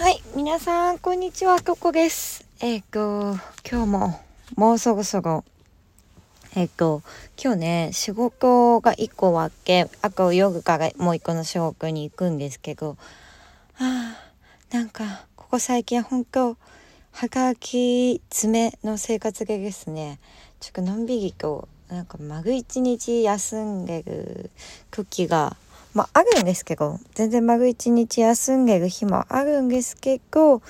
はい、皆さん、こんにちは、ここです。えっ、と、今日も、もうそろそろ、えっ、と、今日ね、仕事が1個終わって、あと夜からもう1個の仕事に行くんですけど、ああ、なんか、ここ最近本当、はがき詰めの生活でですね、ちょっとのんびりと、なんか丸一日休んでる時がまあ、あるんですけど、全然丸一日休んでる日もあるんですけど、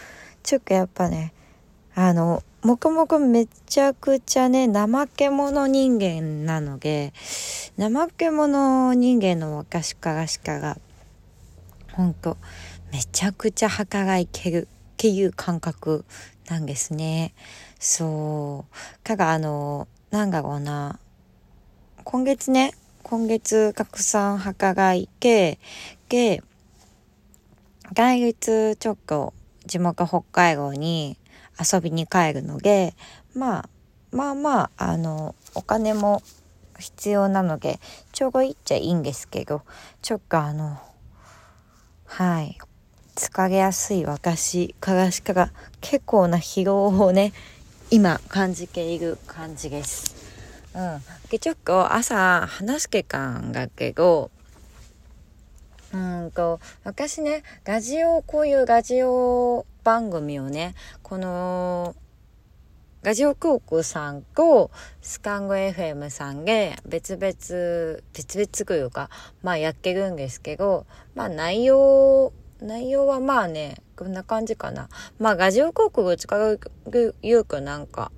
ちょっとやっぱね、あの、もくもくめちゃくちゃね、怠け者人間なので、怠け者人間の昔からしかが、ほんと、めちゃくちゃ働いてるっていう感覚なんですね。そう。かが、あの、なんだろうな、今月ね、今月拡散墓がいて、で、来月ちょっと地元北海道に遊びに帰るので、まあ、まあまあ、あの、お金も必要なので、ちょうどいっちゃいいんですけど、ちょっとあの、はい、疲れやすい私からしから結構な疲労をね、今感じている感じです。うん。で、ちょっと朝話すけかんだけど、うんと、私ね、ラジオ、こういうラジオ番組をね、この、ラジオクークさんとスカング FM さんで別々、別々というか、まあやってるんですけど、まあ内容、内容はまあね、こんな感じかな。まあラジオクークを使う、言うかなんか、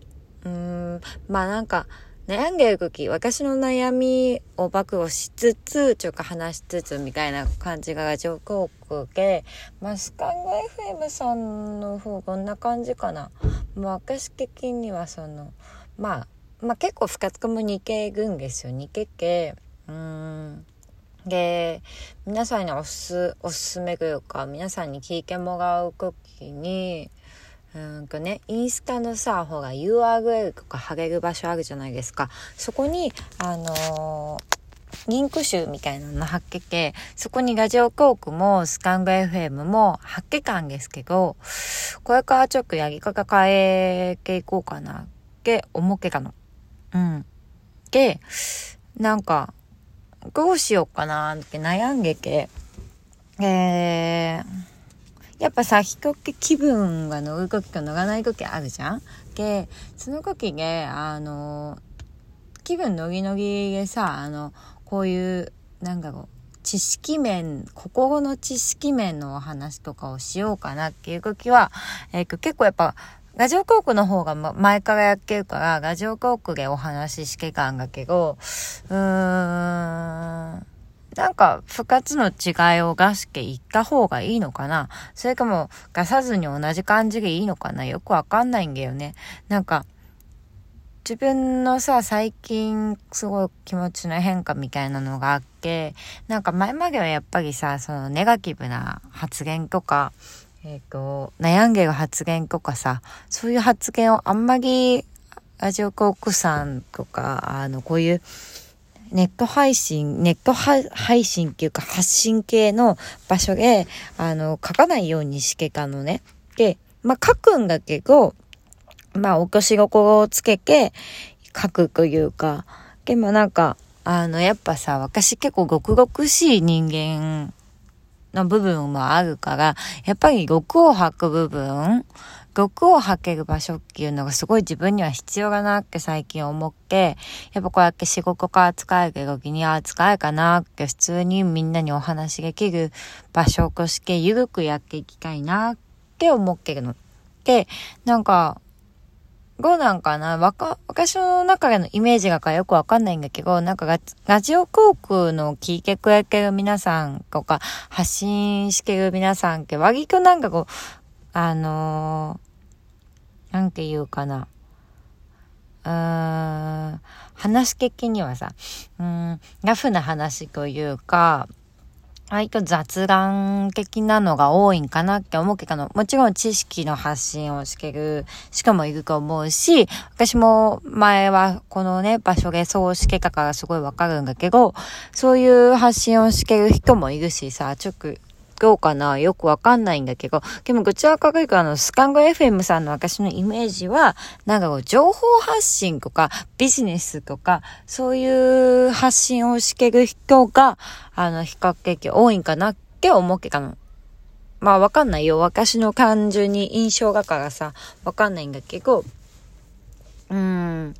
うーん、まあなんか、悩んでる時、私の悩みを暴露しつつ、ちょっと話しつつみたいな感じがラジオトークで、まあ、スカンガ FM さんの方こんな感じかな。まあ、私的にはその、まあ、まあ結構深くも似てるんですよ。似てて、うん。で、皆さんにおす、おすすめというか、皆さんに聞いてもらう時に、うんとね、インスタのさ、ほら URL とか貼れる場所あるじゃないですか。そこに、あのー、リンク集みたいなの貼っけて、そこにラジオトークもスカング FM も貼っけたんですけど、これからちょっとやり方変えていこうかなって思ってたの。うん。で、なんか、どうしようかなって悩んでて、えー、やっぱさ、人って気分が乗る時と乗らない時あるじゃん？で、その時ね、あの、気分乗り乗りでさ、あの、こういう、なんだろう、知識面、心の知識面のお話とかをしようかなっていう時は、えっー、結構やっぱ、ラジオトークの方が前からやってるから、ラジオトークでお話ししてたんだけど、うーん、なんか、二つの違いを出していった方がいいのかな？それかも、出さずに同じ感じでいいのかな？よくわかんないんだよね。なんか、自分のさ、最近すごい気持ちの変化みたいなのがあって、なんか前まではやっぱりさ、そのネガティブな発言とか、えっ、ー、と、悩んでる発言とかさ、そういう発言をあんまり、ラジオコークさんとか、あの、こういう、ネット配信、ネット配信っていうか発信系の場所で、あの、書かないようにしてたのね。で、まあ、書くんだけど、まあ、おし心をつけて書くというか、でもなんか、あの、やっぱさ、私結構ごくごくしい人間の部分もあるから、やっぱり6を吐く部分毒を吐ける場所っていうのがすごい自分には必要だなって最近思って、やっぱこうやって仕事から使える時に、ああ、使えかなって普通にみんなにお話できる場所としてゆるくやっていきたいなって思ってるの。で、なんか、どうなんかな？わか、私の中でのイメージがかよくわかんないんだけど、なんかララジオ航空の聞いてくれてる皆さんとか、発信してる皆さんって割となんかこう、あのー、て言うかな。うーん、話的にはさ、うん、ラフな話というか、割と雑談的なのが多いんかなって思うけど、もちろん知識の発信をしてる、しかもいると思うし、私も前はこのね、場所でそうしてたからすごいわかるんだけど、そういう発信をしてる人もいるしさ、ちょっとこうかな。よくわかんないんだけど、でも、ぐちゃかくいあの、スカンゴ FM さんの私のイメージは、なんかこう、情報発信とか、ビジネスとか、そういう発信をしてる人が、あの、比較的多いんかなって思うけど、まあわかんないよ。私の単純に印象がからさ、わかんないんだけど、うーん。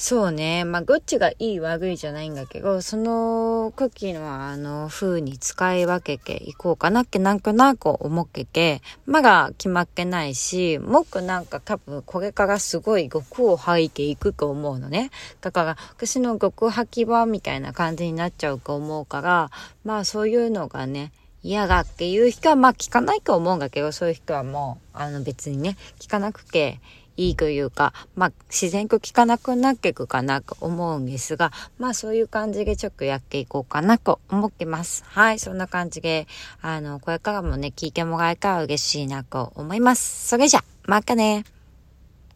そうね。まあ、どっちがいい悪いじゃないんだけど、その時のあの風に使い分けていこうかなってなんとなく思ってて、まだ決まってないし、もっとなんか多分これからすごい極を吐いていくと思うのね。だから私の極吐き場みたいな感じになっちゃうと思うから、まあそういうのがね、嫌がっていう人はまあ聞かないと思うんだけど、そういう人はもう、あの別にね、聞かなくていいというか、まあ、自然と効かなくなっていくかなと思うんですが、まあ、そういう感じでちょっとやっていこうかなと思ってます。はい、そんな感じで、あの、これからもね、聞いてもらえたら嬉しいなと思います。それじゃ、またね。